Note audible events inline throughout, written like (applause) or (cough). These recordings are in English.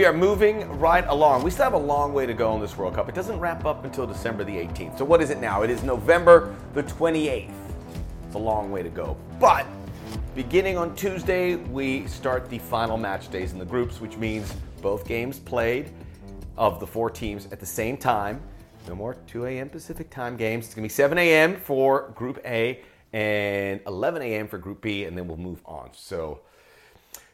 We are moving right along. We still have a long way to go in this World Cup. It doesn't wrap up until December the 18th. So, what is it now? It is November the 28th. It's a long way to go. But beginning on Tuesday, we start the final match days in the groups, which means both games played of the four teams at the same time. No more 2 a.m. Pacific time games. It's going to be 7 a.m. for Group A and 11 a.m. for Group B, and then we'll move on. So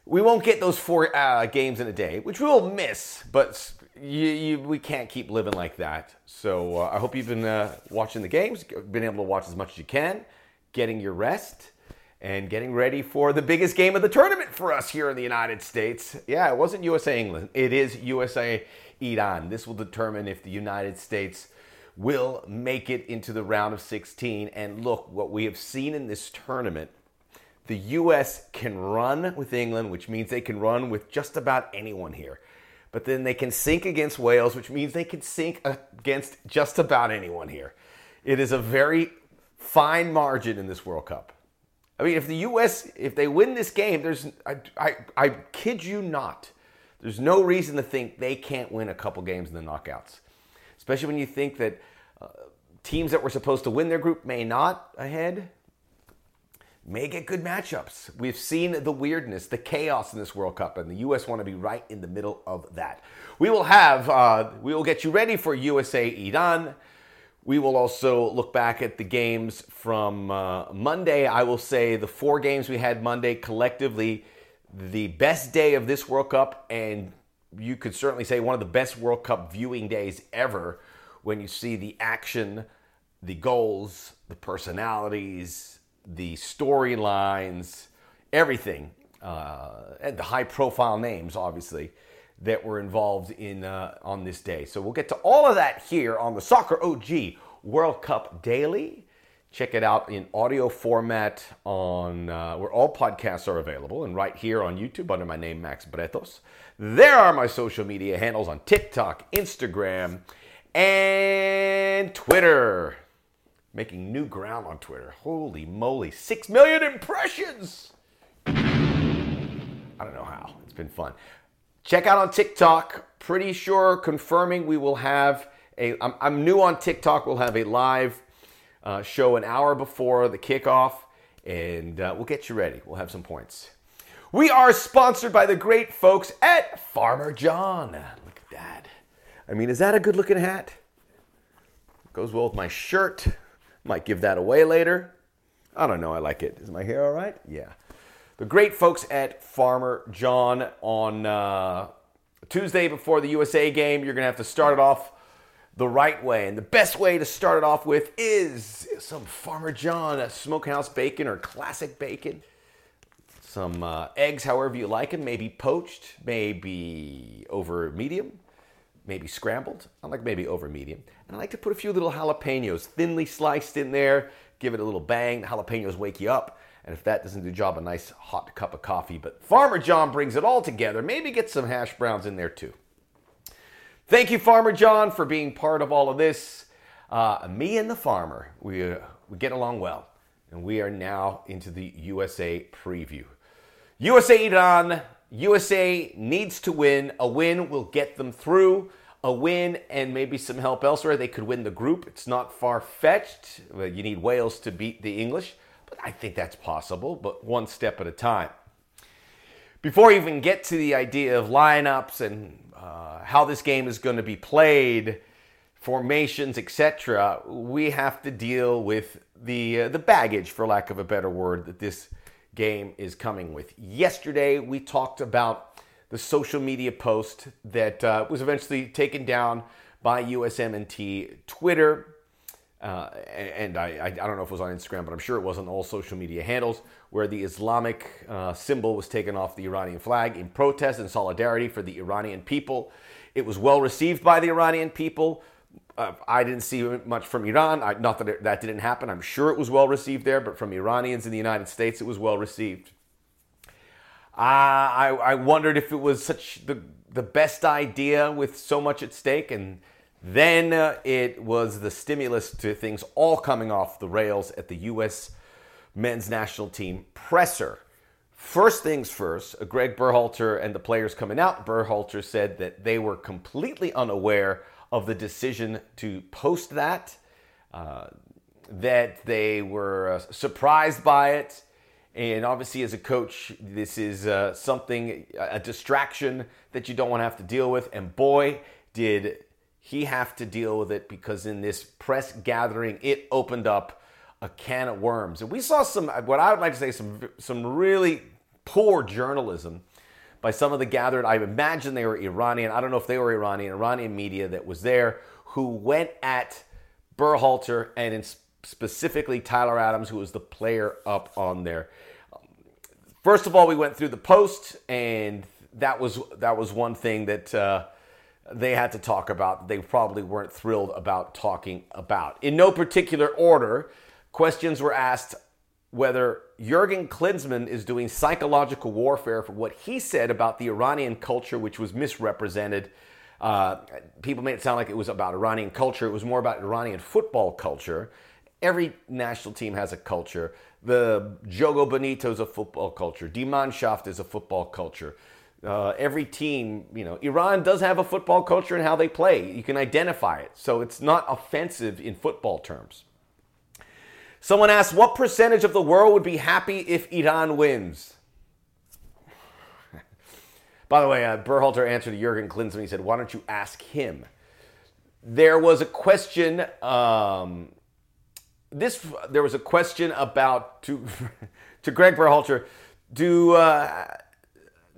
we won't get those four uh, games in a day, which we will miss, but you, you, we can't keep living like that. So uh, I hope you've been uh, watching the games, been able to watch as much as you can, getting your rest, and getting ready for the biggest game of the tournament for us here in the United States. Yeah, it wasn't USA England, it is USA Iran. This will determine if the United States will make it into the round of 16. And look, what we have seen in this tournament, the U.S. can run with England, which means they can run with just about anyone here. But then they can sink against Wales, which means they can sink against just about anyone here. It is a very fine margin in this World Cup. I mean, if the U.S. if they win this game, there's I, I, I kid you not, there's no reason to think they can't win a couple games in the knockouts especially when you think that uh, teams that were supposed to win their group may not ahead may get good matchups. We've seen the weirdness, the chaos in this World Cup, and the U.S. want to be right in the middle of that. We will have, uh, we will get you ready for USA Iran. We will also look back at the games from uh, Monday. I will say the four games we had Monday collectively, the best day of this World Cup, and you could certainly say one of the best World Cup viewing days ever when you see the action, the goals, the personalities, the storylines, everything, uh, and the high profile names, obviously, that were involved in uh, on this day. So we'll get to all of that here on the Soccer OG World Cup Daily. Check it out in audio format on uh, where all podcasts are available, and right here on YouTube under my name Max Bretos. There are my social media handles on TikTok, Instagram, and Twitter. Making new ground on Twitter. Holy moly, six million impressions! I don't know how. It's been fun. Check out on TikTok. Pretty sure confirming we will have a. I'm, I'm new on TikTok. We'll have a live uh, show an hour before the kickoff, and uh, we'll get you ready. We'll have some points. We are sponsored by the great folks at Farmer John. Look at that. I mean, is that a good looking hat? Goes well with my shirt. Might give that away later. I don't know. I like it. Is my hair all right? Yeah. The great folks at Farmer John on uh, Tuesday before the USA game. You're going to have to start it off the right way. And the best way to start it off with is some Farmer John smokehouse bacon or classic bacon some uh, eggs, however you like them, maybe poached, maybe over medium, maybe scrambled. I like maybe over medium. And I like to put a few little jalapenos thinly sliced in there, give it a little bang. The jalapenos wake you up. And if that doesn't do the job, a nice hot cup of coffee. But Farmer John brings it all together. Maybe get some hash browns in there too. Thank you, Farmer John, for being part of all of this. Uh, me and the farmer, we, uh, we get along well. And we are now into the USA preview. USA Iran. USA needs to win. A win will get them through. A win and maybe some help elsewhere. They could win the group. It's not far fetched. You need Wales to beat the English, but I think that's possible, but one step at a time. Before we even get to the idea of lineups and uh, how this game is going to be played, formations, etc., we have to deal with the uh, the baggage, for lack of a better word, that this game is coming with. Yesterday, we talked about the social media post that uh, was eventually taken down by USMNT Twitter. Uh, and I, I, don't know if it was on Instagram, but I'm sure it was on all social media handles, where the Islamic uh, symbol was taken off the Iranian flag in protest and solidarity for the Iranian people. It was well received by the Iranian people uh, I didn't see much from Iran. I, not that it, that didn't happen. I'm sure it was well received there, but from Iranians in the United States, it was well received. Uh, I, I wondered if it was such the, the best idea with so much at stake. And then uh, it was the stimulus to things all coming off the rails at the U.S. men's national team presser First things first, Greg Berhalter and the players coming out, Berhalter said that they were completely unaware of the decision to post that, uh, that they were uh, surprised by it. And obviously, as a coach, this is uh, something, a distraction that you don't want to have to deal with. And boy, did he have to deal with it because in this press gathering, it opened up a can of worms. And we saw some, what I would like to say, some, some really poor journalism by some of the gathered, I imagine they were Iranian, I don't know if they were Iranian, Iranian media that was there who went at Berhalter and specifically Tyler Adams, who was the player up on there. First of all, we went through the post, and that was that was one thing that uh, they had to talk about. They probably weren't thrilled about talking about. In no particular order, questions were asked whether Jurgen Klinsmann is doing psychological warfare for what he said about the Iranian culture, which was misrepresented. Uh, people made it sound like it was about Iranian culture. It was more about Iranian football culture. Every national team has a culture. The Jogo Bonito is a football culture. Die Mannschaft is a football culture. Uh, every team, you know, Iran does have a football culture and how they play. You can identify it. So it's not offensive in football terms. Someone asked, what percentage of the world would be happy if Iran wins? (laughs) By the way, uh, Berhalter answered Jurgen Klinsmann. He said, why don't you ask him? There was a question, um, this, there was a question about, to, (laughs) to Greg Berhalter, do, uh,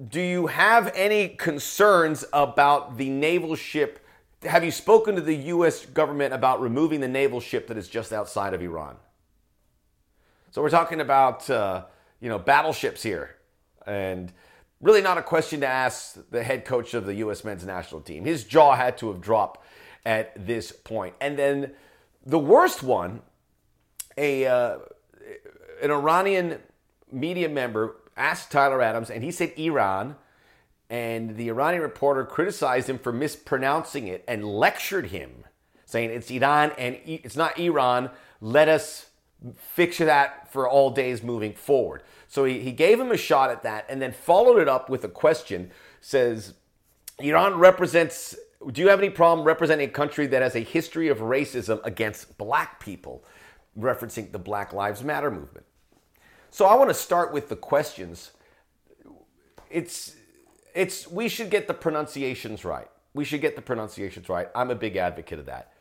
do you have any concerns about the naval ship? Have you spoken to the U.S. government about removing the naval ship that is just outside of Iran? So we're talking about uh, you know battleships here, and really not a question to ask the head coach of the U.S. men's national team. His jaw had to have dropped at this point. And then the worst one, a uh, an Iranian media member asked Tyler Adams, and he said Iran. And the Iranian reporter criticized him for mispronouncing it and lectured him, saying it's Iran and it's not Iran. Let us fix that for all days moving forward. So he, he gave him a shot at that and then followed it up with a question says, Iran represents, do you have any problem representing a country that has a history of racism against black people? Referencing the Black Lives Matter movement. So I want to start with the questions. It's, it's, we should get the pronunciations right. We should get the pronunciations right. I'm a big advocate of that.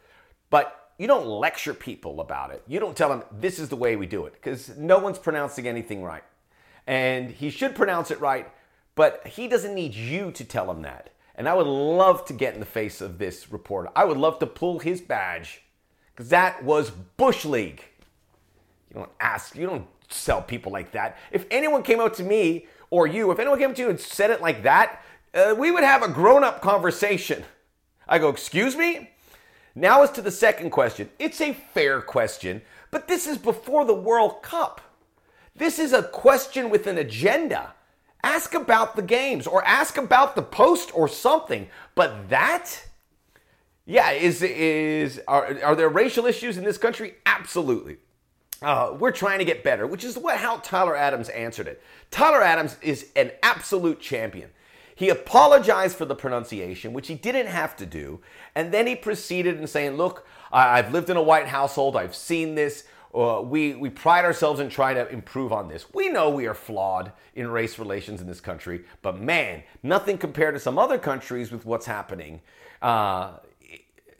But you don't lecture people about it. You don't tell them this is the way we do it because no one's pronouncing anything right. And he should pronounce it right, but he doesn't need you to tell him that. And I would love to get in the face of this reporter. I would love to pull his badge because that was Bush League. You don't ask, you don't sell people like that. If anyone came out to me or you, if anyone came to you and said it like that, uh, we would have a grown up conversation. I go, Excuse me? Now, as to the second question, it's a fair question, but this is before the World Cup. This is a question with an agenda. Ask about the games or ask about the post or something. But that, yeah, is is are, are there racial issues in this country? Absolutely. Uh, we're trying to get better, which is what how Tyler Adams answered it. Tyler Adams is an absolute champion. He apologized for the pronunciation, which he didn't have to do. And then he proceeded in saying, Look, I've lived in a white household, I've seen this. Uh, we, we pride ourselves in trying to improve on this. We know we are flawed in race relations in this country, but man, nothing compared to some other countries with what's happening. Uh,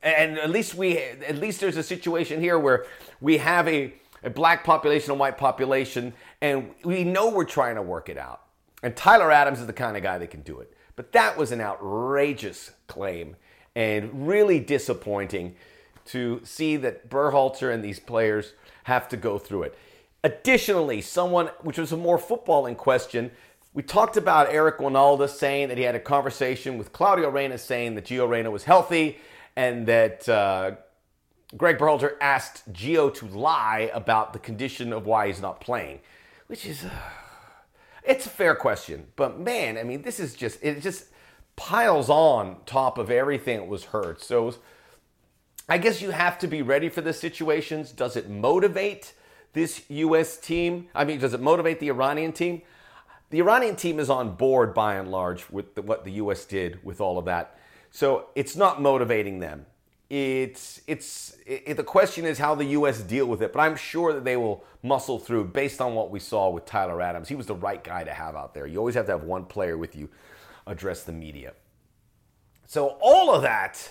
and at least we, at least there's a situation here where we have a, a black population, and white population, and we know we're trying to work it out. And Tyler Adams is the kind of guy that can do it. But that was an outrageous claim and really disappointing to see that Berhalter and these players have to go through it. Additionally, someone, which was a more footballing question, we talked about Eric Wynalda saying that he had a conversation with Claudio Reyna saying that Gio Reyna was healthy and that uh, Greg Berhalter asked Gio to lie about the condition of why he's not playing, which is. Uh, it's a fair question, but man, I mean, this is just it just piles on top of everything that was heard. So I guess you have to be ready for the situations. Does it motivate this U.S. team? I mean, does it motivate the Iranian team? the Iranian team is on board by and large with the, what the U.S. did with all of that. So it's not motivating them. It's it's it, the question is how the U.S. deal with it. But I'm sure that they will muscle through based on what we saw with Tyler Adams. He was the right guy to have out there. You always have to have one player with you address the media. So all of that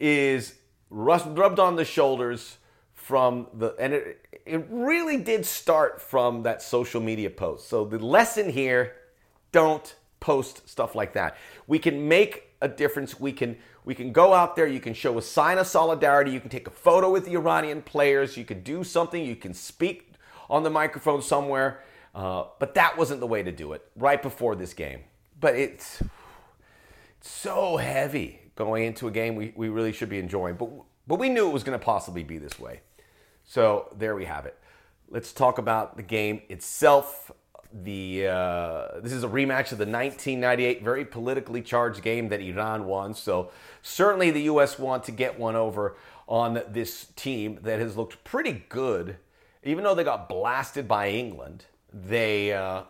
is rubbed on the shoulders from the and it, it really did start from that social media post. So the lesson here, don't post stuff like that. We can make a difference. We can we can go out there, you can show a sign of solidarity, you can take a photo with the Iranian players, you can do something, you can speak on the microphone somewhere. Uh, but that wasn't the way to do it right before this game. But it's, it's so heavy going into a game we, we really should be enjoying. But, but we knew it was going to possibly be this way. So there we have it. Let's talk about the game itself. The uh, this is a rematch of the 1998 very politically charged game that Iran won. So certainly the U.S. want to get one over on this team that has looked pretty good, even though they got blasted by England. They uh,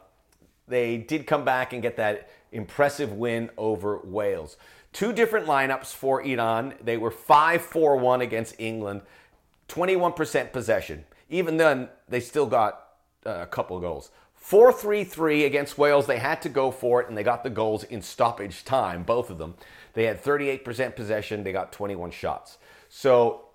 they did come back and get that impressive win over Wales. Two different lineups for Iran. They were 5 4 1 against England. 21% possession. Even then, they still got uh, a couple goals. 4 3 3 against Wales. They had to go for it, and they got the goals in stoppage time, both of them. They had 38% possession. They got 21 shots. So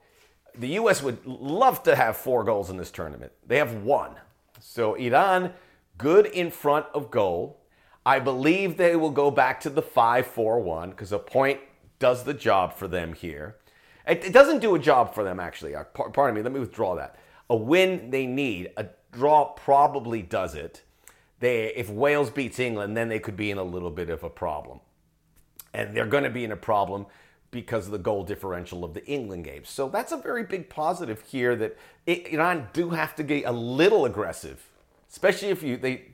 the U.S. would love to have four goals in this tournament. They have one. So Iran, good in front of goal. I believe they will go back to the 5 4 1 because a point does the job for them here. It, it doesn't do a job for them, actually. Uh, pardon me, let me withdraw that. A win they need, a draw probably does it. They, if Wales beats England, then they could be in a little bit of a problem. And they're going to be in a problem because of the goal differential of the England games. So that's a very big positive here that Iran do have to get a little aggressive, especially if you they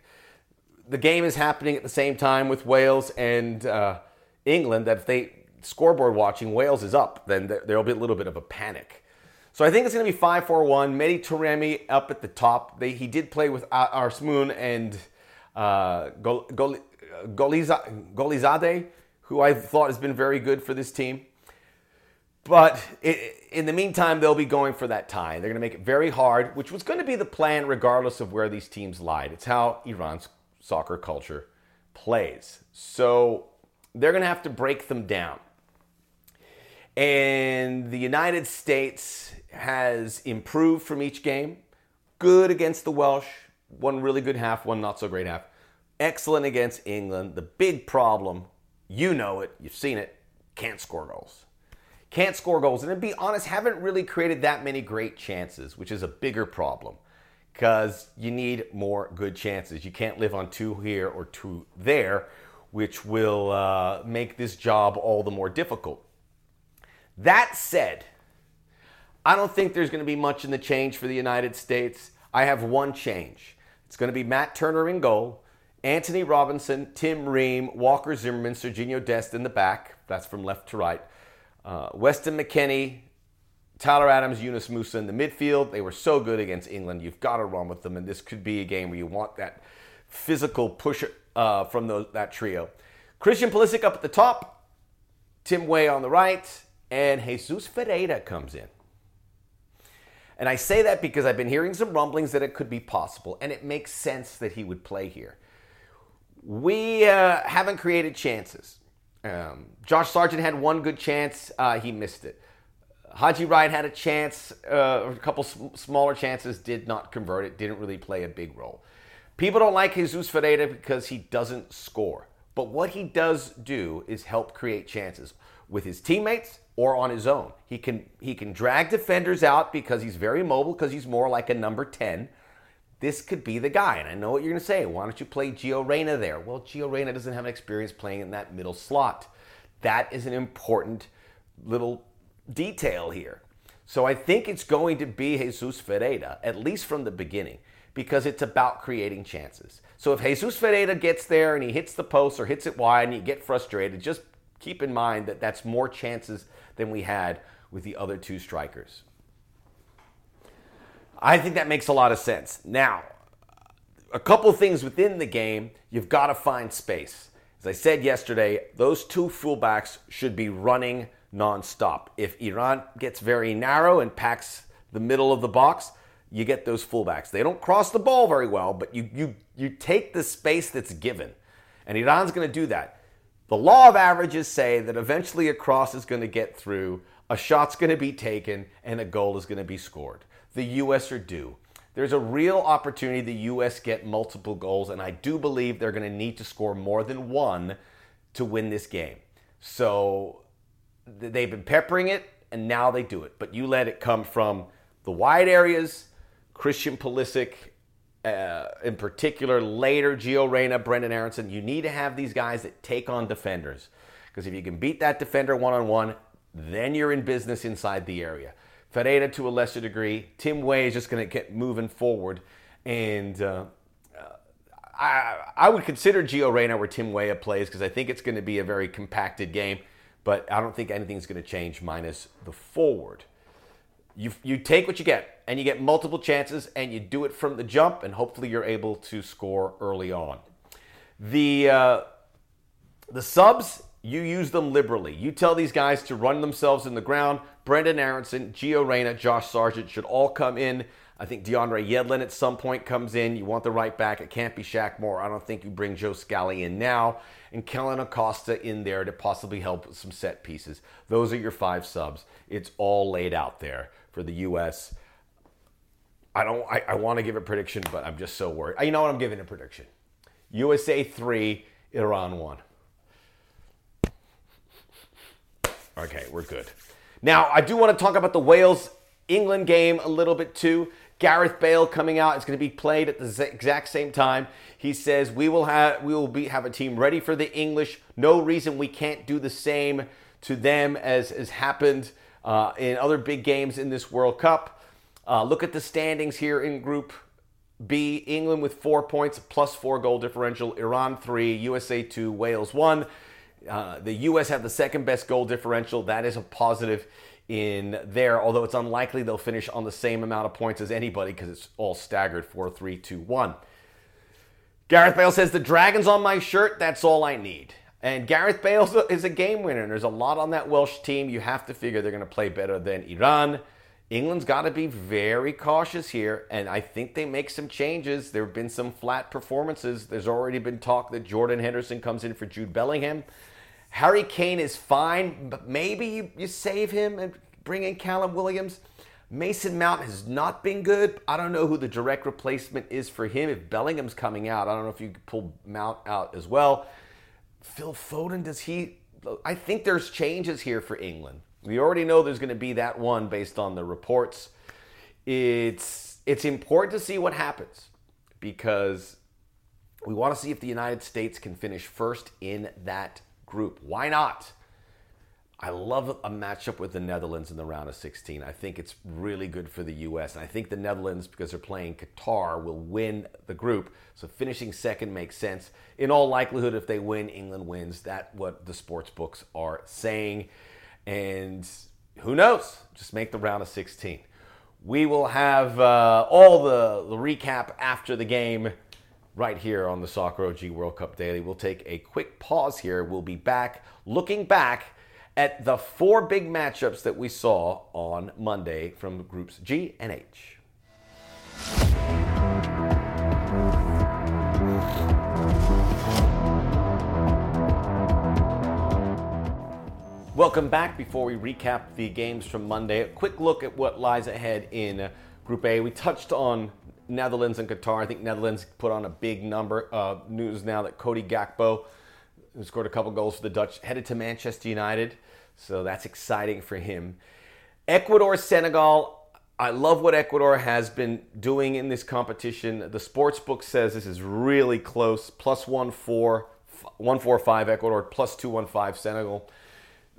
the game is happening at the same time with Wales and uh, England. That if they scoreboard watching, Wales is up, then there'll be a little bit of a panic. So I think it's going to be 5 4 1. Mehdi Taremi up at the top. They, he did play with Azmoun and uh, Gol, Gol, Gholizadeh, who I thought has been very good for this team. But it, in the meantime, they'll be going for that tie. They're going to make it very hard, which was going to be the plan regardless of where these teams lied. It's how Iran's soccer culture plays. So they're going to have to break them down. And the United States has improved from each game. Good against the Welsh, one really good half, one not so great half. Excellent against England. The big problem, you know it, you've seen it, can't score goals. Can't score goals. And to be honest, haven't really created that many great chances, which is a bigger problem because you need more good chances. You can't live on two here or two there, which will uh, make this job all the more difficult. That said, I don't think there's going to be much in the change for the United States. I have one change. It's going to be Matt Turner in goal, Antonee Robinson, Tim Ream, Walker Zimmerman, Sergiño Dest in the back. That's from left to right. Uh, Weston McKennie, Tyler Adams, Yunus Musah in the midfield. They were so good against England. You've got to run with them, and this could be a game where you want that physical push uh, from those, that trio. Christian Pulisic up at the top, Tim Weah on the right, and Jesus Ferreira comes in. And I say that because I've been hearing some rumblings that it could be possible, and it makes sense that he would play here. We uh, haven't created chances. Um, Josh Sargent had one good chance, uh, he missed it. Haji Wright had a chance, uh, a couple sm- smaller chances, did not convert it, didn't really play a big role. People don't like Jesus Ferreira because he doesn't score. But what he does do is help create chances with his teammates or on his own. He can he can drag defenders out because he's very mobile because he's more like a number 10. This could be the guy. And I know what you're going to say. Why don't you play Gio Reyna there? Well, Gio Reyna doesn't have an experience playing in that middle slot. That is an important little detail here. So I think it's going to be Jesus Ferreira, at least from the beginning, because it's about creating chances. So if Jesus Ferreira gets there and he hits the post or hits it wide and you get frustrated, just keep in mind that that's more chances than we had with the other two strikers. I think that makes a lot of sense. Now, a couple things within the game, you've got to find space. As I said yesterday, those two fullbacks should be running nonstop. If Iran gets very narrow and packs the middle of the box, you get those fullbacks. They don't cross the ball very well, but you you you take the space that's given. And Iran's going to do that. The law of averages say that eventually a cross is going to get through, a shot's going to be taken, and a goal is going to be scored. The US are due. There's a real opportunity the US get multiple goals, and I do believe they're going to need to score more than one to win this game. So they've been peppering it, and now they do it. But you let it come from the wide areas, Christian Pulisic, uh, in particular, later Gio Reyna, Brendan Aaronson. You need to have these guys that take on defenders. Because if you can beat that defender one on one, then you're in business inside the area. Ferreira to a lesser degree. Tim Weah is just going to get moving forward. And uh, I, I would consider Gio Reyna where Tim Weah plays because I think it's going to be a very compacted game. But I don't think anything's going to change minus the forward. You, you take what you get, and you get multiple chances, and you do it from the jump, and hopefully you're able to score early on. The, uh, the subs, you use them liberally. You tell these guys to run themselves in the ground. Brendan Aaronson, Gio Reyna, Josh Sargent should all come in. I think DeAndre Yedlin at some point comes in. You want the right back. It can't be Shaq Moore. I don't think you bring Joe Scally in now. And Kellyn Acosta in there to possibly help with some set pieces. Those are your five subs. It's all laid out there for the U.S. I don't. I, I want to give a prediction, but I'm just so worried. You know what? I'm giving a prediction. USA three, Iran one. Okay, we're good. Now I do want to talk about the Wales England game a little bit too. Gareth Bale coming out. It's going to be played at the exact same time. He says we will have we will be have a team ready for the English. No reason we can't do the same to them as has happened uh, in other big games in this World Cup. Uh, look at the standings here in Group B England with four points, plus four goal differential, Iran three, USA two, Wales one. Uh, the U.S. have the second best goal differential. That is a positive in there, although it's unlikely they'll finish on the same amount of points as anybody because it's all staggered 4 3 2 1. Gareth Bale says, The Dragon's on my shirt, that's all I need. And Gareth Bale is a game winner, and there's a lot on that Welsh team. You have to figure they're going to play better than Iran. England's got to be very cautious here, and I think they make some changes. There have been some flat performances. There's already been talk that Jordan Henderson comes in for Jude Bellingham. Harry Kane is fine, but maybe you, you save him and bring in Callum Williams. Mason Mount has not been good. I don't know who the direct replacement is for him. If Bellingham's coming out, I don't know if you could pull Mount out as well. Phil Foden, does he? I think there's changes here for England. We already know there's going to be that one based on the reports. It's it's important to see what happens because we want to see if the United States can finish first in that group. Why not? I love a matchup with the Netherlands in the round of 16. I think it's really good for the U.S. And I think the Netherlands, because they're playing Qatar, will win the group. So finishing second makes sense. In all likelihood, if they win, England wins. That's what the sports books are saying. And who knows? Just make the round of 16. We will have uh, all the, the recap after the game right here on the Soccer OG World Cup Daily. We'll take a quick pause here. We'll be back looking back at the four big matchups that we saw on Monday from groups G and H. Welcome back. Before we recap the games from Monday, a quick look at what lies ahead in Group A. We touched on Netherlands and Qatar. I think Netherlands put on a big number. Uh, news now that Cody Gakpo, who scored a couple goals for the Dutch, headed to Manchester United. So that's exciting for him. Ecuador, Senegal. I love what Ecuador has been doing in this competition. The sports book says this is really close. Plus one four, one four five Ecuador, plus two one five Senegal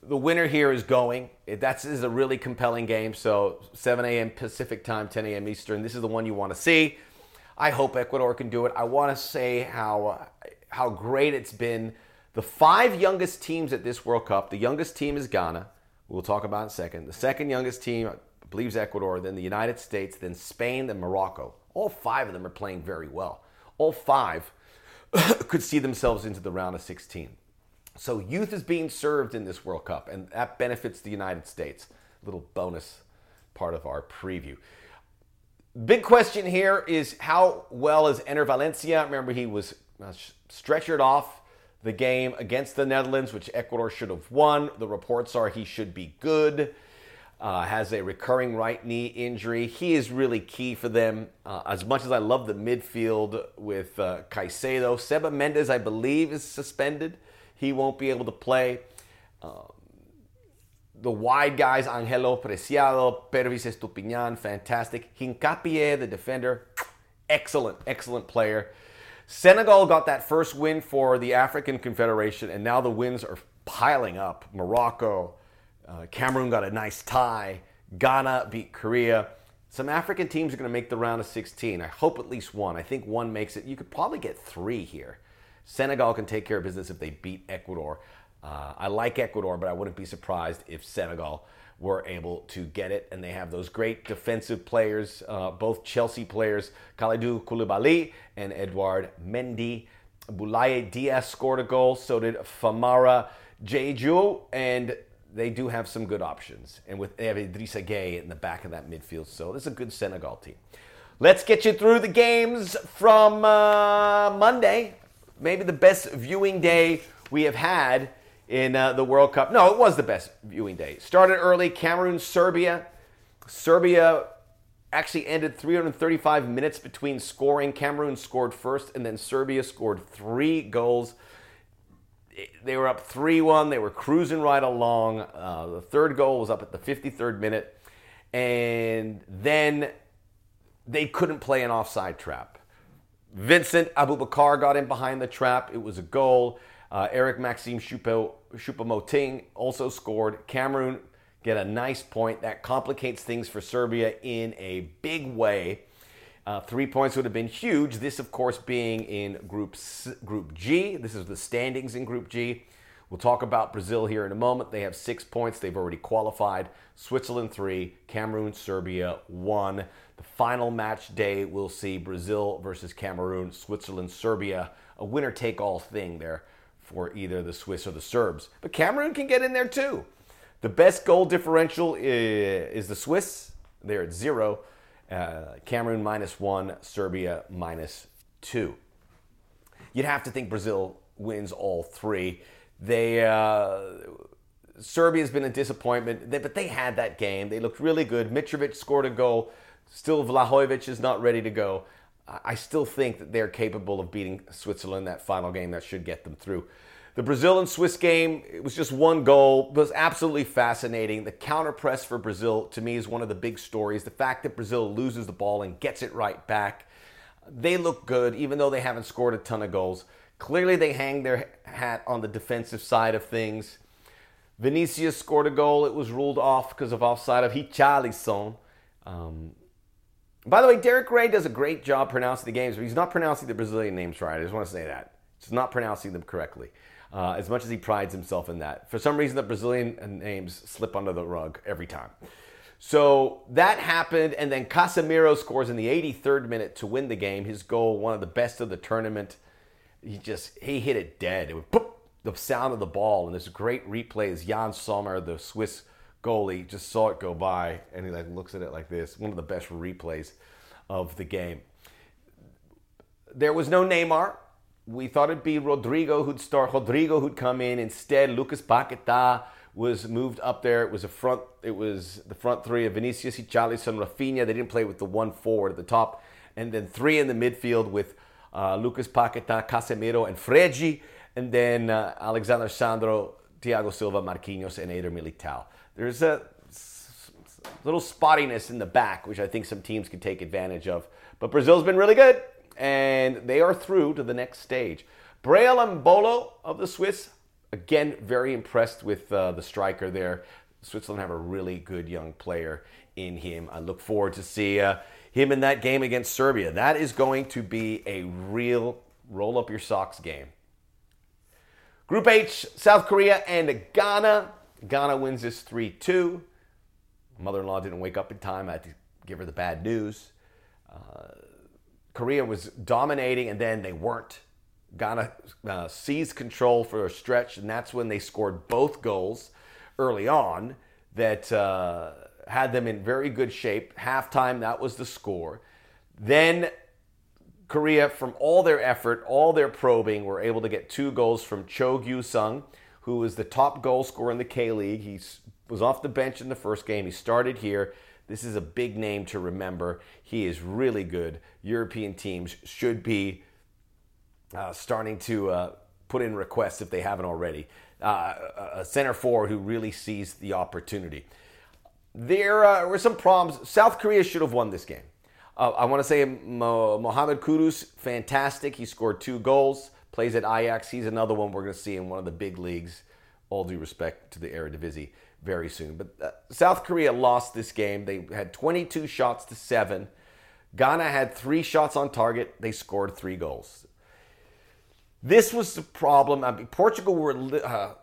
the winner here is going. That's is a really compelling game. So 7 a.m. Pacific time, 10 a.m. Eastern. This is the one you want to see. I hope Ecuador can do it. I want to say how how great it's been. The five youngest teams at this World Cup. The youngest team is Ghana. We'll talk about in a second. The second youngest team, I believe, is Ecuador. Then the United States. Then Spain. Then Morocco. All five of them are playing very well. all five (coughs) could see themselves into the round of 16. So youth is being served in this World Cup, and that benefits the United States. Little bonus part of our preview. Big question here is how well is Enner Valencia? Remember, he was uh, stretchered off the game against the Netherlands, which Ecuador should have won. The reports are he should be good. Uh, has a recurring right knee injury. He is really key for them. Uh, as much as I love the midfield with uh, Caicedo, Seba Mendes, I believe, is suspended. He won't be able to play. Um, the wide guys, Angelo Preciado, Pervis Estupiñan, fantastic. Hincapié, the defender, excellent, excellent player. Senegal got that first win for the African Confederation, and now the wins are piling up. Morocco, uh, Cameroon got a nice tie. Ghana beat Korea. Some African teams are going to make the round of 16. I hope at least one. I think one makes it. You could probably get three here. Senegal can take care of business if they beat Ecuador. Uh, I like Ecuador, but I wouldn't be surprised if Senegal were able to get it. And they have those great defensive players, uh, both Chelsea players, Kalidou Koulibaly and Edouard Mendy. Boulaye Dia scored a goal, so did Famara Diédhiou, and they do have some good options. And with they have Idrissa Gueye in the back of that midfield, so this is a good Senegal team. Let's get you through the games from uh, Monday. Maybe the best viewing day we have had in uh, the World Cup. No, it was the best viewing day. Started early, Cameroon, Serbia. Serbia actually ended 335 minutes between scoring. Cameroon scored first, and then Serbia scored three goals. They were up 3 1. They were cruising right along. Uh, the third goal was up at the 53rd minute. And then they couldn't play an offside trap. Vincent Aboubakar got in behind the trap. It was a goal. Uh, Eric Maxime Choupo-Moting also scored. Cameroon get a nice point. That complicates things for Serbia in a big way. Uh, three points would have been huge. This, of course, being in Group Group G. This is the standings in Group G. We'll talk about Brazil here in a moment. They have six points. They've already qualified. Switzerland three, Cameroon, Serbia one. The final match day, we'll see Brazil versus Cameroon, Switzerland, Serbia. A winner take all thing there for either the Swiss or the Serbs. But Cameroon can get in there too. The best goal differential is the Swiss. They're at zero. Uh, Cameroon minus one, Serbia minus two. You'd have to think Brazil wins all three. They uh, Serbia's been a disappointment, they, but they had that game. They looked really good. Mitrovic scored a goal. Still, Vlahovic is not ready to go. I still think that they're capable of beating Switzerland that final game that should get them through. The Brazil and Swiss game, it was just one goal, it was absolutely fascinating. The counter press for Brazil, to me, is one of the big stories. The fact that Brazil loses the ball and gets it right back. They look good, even though they haven't scored a ton of goals. Clearly, they hang their hat on the defensive side of things. Vinicius scored a goal. It was ruled off because of offside of Richarlison. Um, by the way, Derek Rae does a great job pronouncing the games, but he's not pronouncing the Brazilian names right. I just want to say that. He's not pronouncing them correctly, uh, as much as he prides himself in that. For some reason, the Brazilian names slip under the rug every time. So that happened, and then Casemiro scores in the 83rd minute to win the game. His goal, one of the best of the tournament. He just he hit it dead. It the sound of the ball, and this great replay is Yann Sommer, the Swiss goalie just saw it go by and he like looks at it like this. One of the best replays of the game. There was no Neymar. We thought it'd be Rodrygo who'd start. Rodrygo who'd come in instead. Lucas Paqueta was moved up there. It was a front. It was the front three of Vinicius, Richarlison, Raphinha. They didn't play with the one forward at the top, and then three in the midfield with uh, Lucas Paqueta, Casemiro, and Fred, and then uh, Alexander Sandro, Thiago Silva, Marquinhos, and Eder Militao. There's a little spottiness in the back, which I think some teams can take advantage of. But Brazil's been really good, and they are through to the next stage. Breel Embolo of the Swiss, again, very impressed with uh, the striker there. Switzerland have a really good young player in him. I look forward to see uh, him in that game against Serbia. That is going to be a real roll up your socks game. Group H, South Korea and Ghana. Ghana wins this 3 2. Mother in law didn't wake up in time. I had to give her the bad news. Uh, Korea was dominating, and then they weren't. Ghana uh, seized control for a stretch, and that's when they scored both goals early on that uh, had them in very good shape. Halftime, that was the score. Then Korea, from all their effort, all their probing, were able to get two goals from Cho Gyu Sung, who was the top goal scorer in the K League. He was off the bench in the first game. He started here. This is a big name to remember. He is really good. European teams should be uh, starting to uh, put in requests if they haven't already. Uh, a center forward who really sees the opportunity. There uh, were some problems. South Korea should have won this game. Uh, I want to say Mo- Mohamed Kudus, fantastic. He scored two goals, plays at Ajax. He's another one we're going to see in one of the big leagues. All due respect to the Eredivisie very soon. But uh, South Korea lost this game. They had 22 shots to seven. Ghana had three shots on target. They scored three goals. This was the problem. I mean, Portugal were, uh,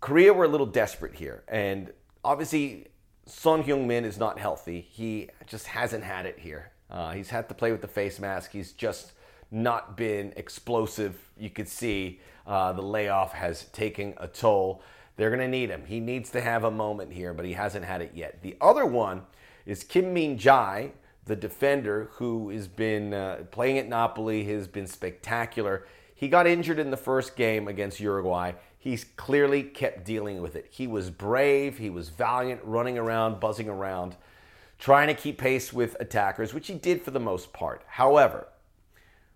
Korea were a little desperate here. And obviously, Son Heung-min is not healthy. He just hasn't had it here. Uh, he's had to play with the face mask. He's just not been explosive. You could see uh, the layoff has taken a toll. They're going to need him. He needs to have a moment here, but he hasn't had it yet. The other one is Kim Min Jae, the defender who has been uh, playing at Napoli, has been spectacular. He got injured in the first game against Uruguay. He's clearly kept dealing with it. He was brave, he was valiant, running around, buzzing around, trying to keep pace with attackers, which he did for the most part. However,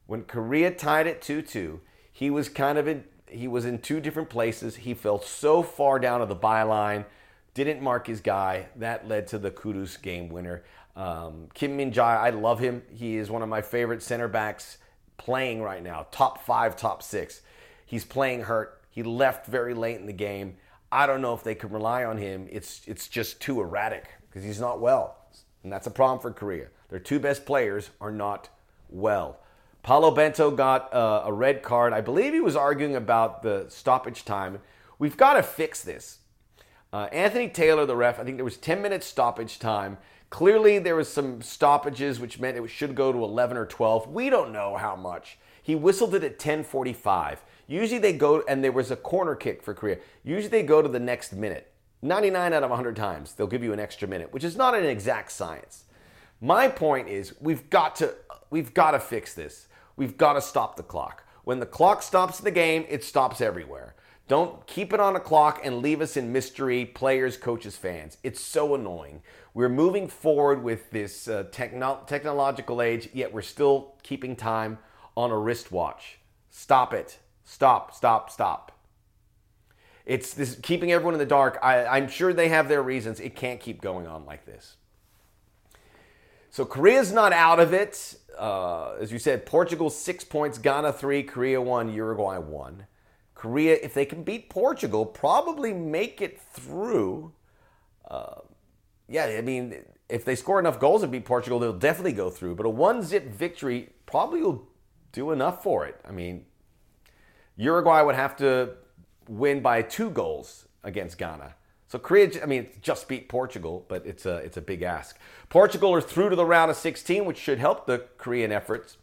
when Korea tied it 2 2, he was kind of in he was in two different places. He fell so far down to the byline, didn't mark his guy. That led to the Kudus game winner. Um, Kim Min Jae, I love him. He is one of my favorite center backs playing right now. Top five, top six. He's playing hurt. He left very late in the game. I don't know if they can rely on him. It's it's just too erratic because he's not well, and that's a problem for Korea. Their two best players are not well. Paulo Bento got uh, a red card. I believe he was arguing about the stoppage time. We've got to fix this. Uh, Anthony Taylor, the ref, I think there was 10 minutes stoppage time. Clearly, there was some stoppages, which meant it should go to 11 or 12. We don't know how much. He whistled it at 10:45. Usually they go, and there was a corner kick for Korea. Usually they go to the next minute. 99 out of 100 times, they'll give you an extra minute, which is not an exact science. My point is, we've got to, we've got to fix this. We've got to stop the clock. When the clock stops the game, it stops everywhere. Don't keep it on a clock and leave us in mystery, players, coaches, fans. It's so annoying. We're moving forward with this uh, techno- technological age, yet we're still keeping time on a wristwatch. Stop it. Stop, stop, stop. It's this keeping everyone in the dark. I, I'm sure they have their reasons. It can't keep going on like this. So Korea's not out of it. Uh, as you said, Portugal six points, Ghana three, Korea one, Uruguay one. Korea, if they can beat Portugal, probably make it through. Uh, yeah, I mean, if they score enough goals and beat Portugal, they'll definitely go through. But a one zip victory probably will do enough for it. I mean, Uruguay would have to win by two goals against Ghana. So Korea, I mean, just beat Portugal, but it's a it's a big ask. Portugal are through to the round of 16, which should help the Korean efforts.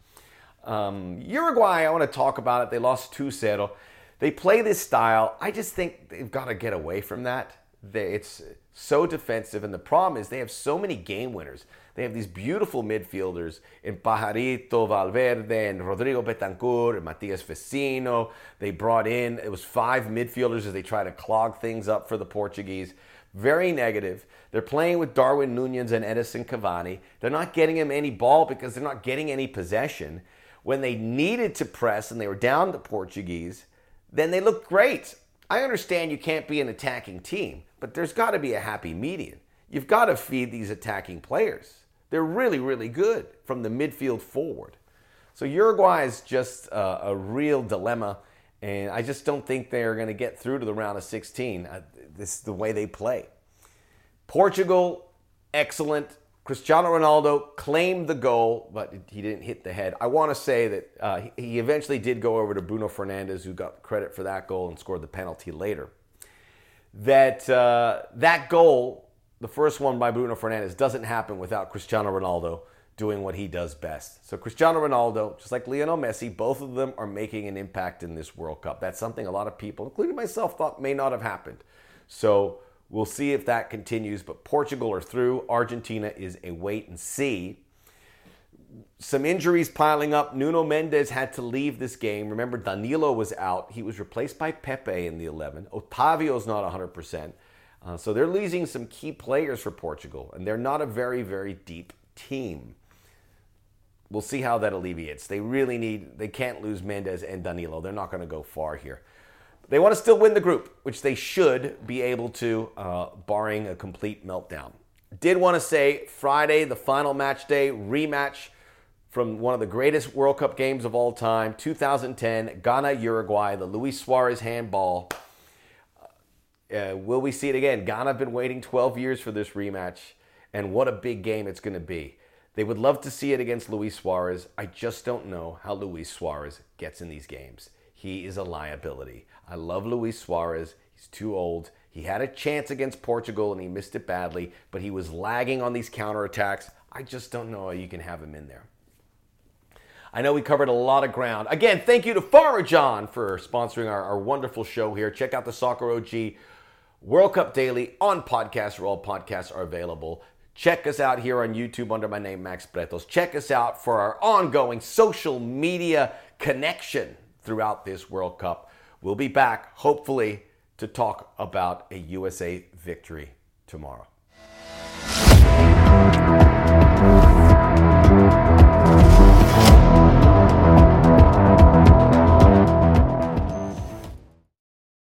Um, Uruguay, I want to talk about it. They lost 2-0. They play this style. I just think they've got to get away from that. They, it's so defensive, and the problem is they have so many game winners. They have these beautiful midfielders in Pajarito Valverde and Rodrigo Bentancur and Matias Vecino. They brought in, it was five midfielders as they try to clog things up for the Portuguese. Very negative. They're playing with Darwin Nunez and Edison Cavani. They're not getting him any ball because they're not getting any possession. When they needed to press and they were down the Portuguese, then they looked great. I understand you can't be an attacking team, but there's got to be a happy median. You've got to feed these attacking players. They're really, really good from the midfield forward. So Uruguay is just a, a real dilemma, and I just don't think they're going to get through to the round of 16. Uh, this is the way they play. Portugal, excellent. Cristiano Ronaldo claimed the goal, but he didn't hit the head. I want to say that uh, he eventually did go over to Bruno Fernandes, who got credit for that goal and scored the penalty later. That uh, that goal the first one by Bruno Fernandes, doesn't happen without Cristiano Ronaldo doing what he does best. So Cristiano Ronaldo, just like Lionel Messi, both of them are making an impact in this World Cup. That's something a lot of people, including myself, thought may not have happened. So we'll see if that continues. But Portugal are through. Argentina is a wait and see. Some injuries piling up. Nuno Mendes had to leave this game. Remember, Danilo was out. He was replaced by Pepe in the 11. Otavio's not 100%. Uh, so they're losing some key players for Portugal, and they're not a very, very deep team. We'll see how that alleviates. They really need, they can't lose Mendes and Danilo. They're not going to go far here. They want to still win the group, which they should be able to, uh, barring a complete meltdown. Did want to say Friday, the final match day, rematch from one of the greatest World Cup games of all time, 2010, Ghana Uruguay, the Luis Suarez handball. Uh, will we see it again? Ghana have been waiting 12 years for this rematch, and what a big game it's going to be. They would love to see it against Luis Suarez. I just don't know how Luis Suarez gets in these games. He is a liability. I love Luis Suarez. He's too old. He had a chance against Portugal and he missed it badly, but he was lagging on these counterattacks. I just don't know how you can have him in there. I know we covered a lot of ground. Again, thank you to Farajon for sponsoring our, our wonderful show here. Check out the Soccer OG World Cup Daily on podcast, where all podcasts are available. Check us out here on YouTube under my name, Max Bretos. Check us out for our ongoing social media connection throughout this World Cup. We'll be back, hopefully, to talk about a USA victory tomorrow.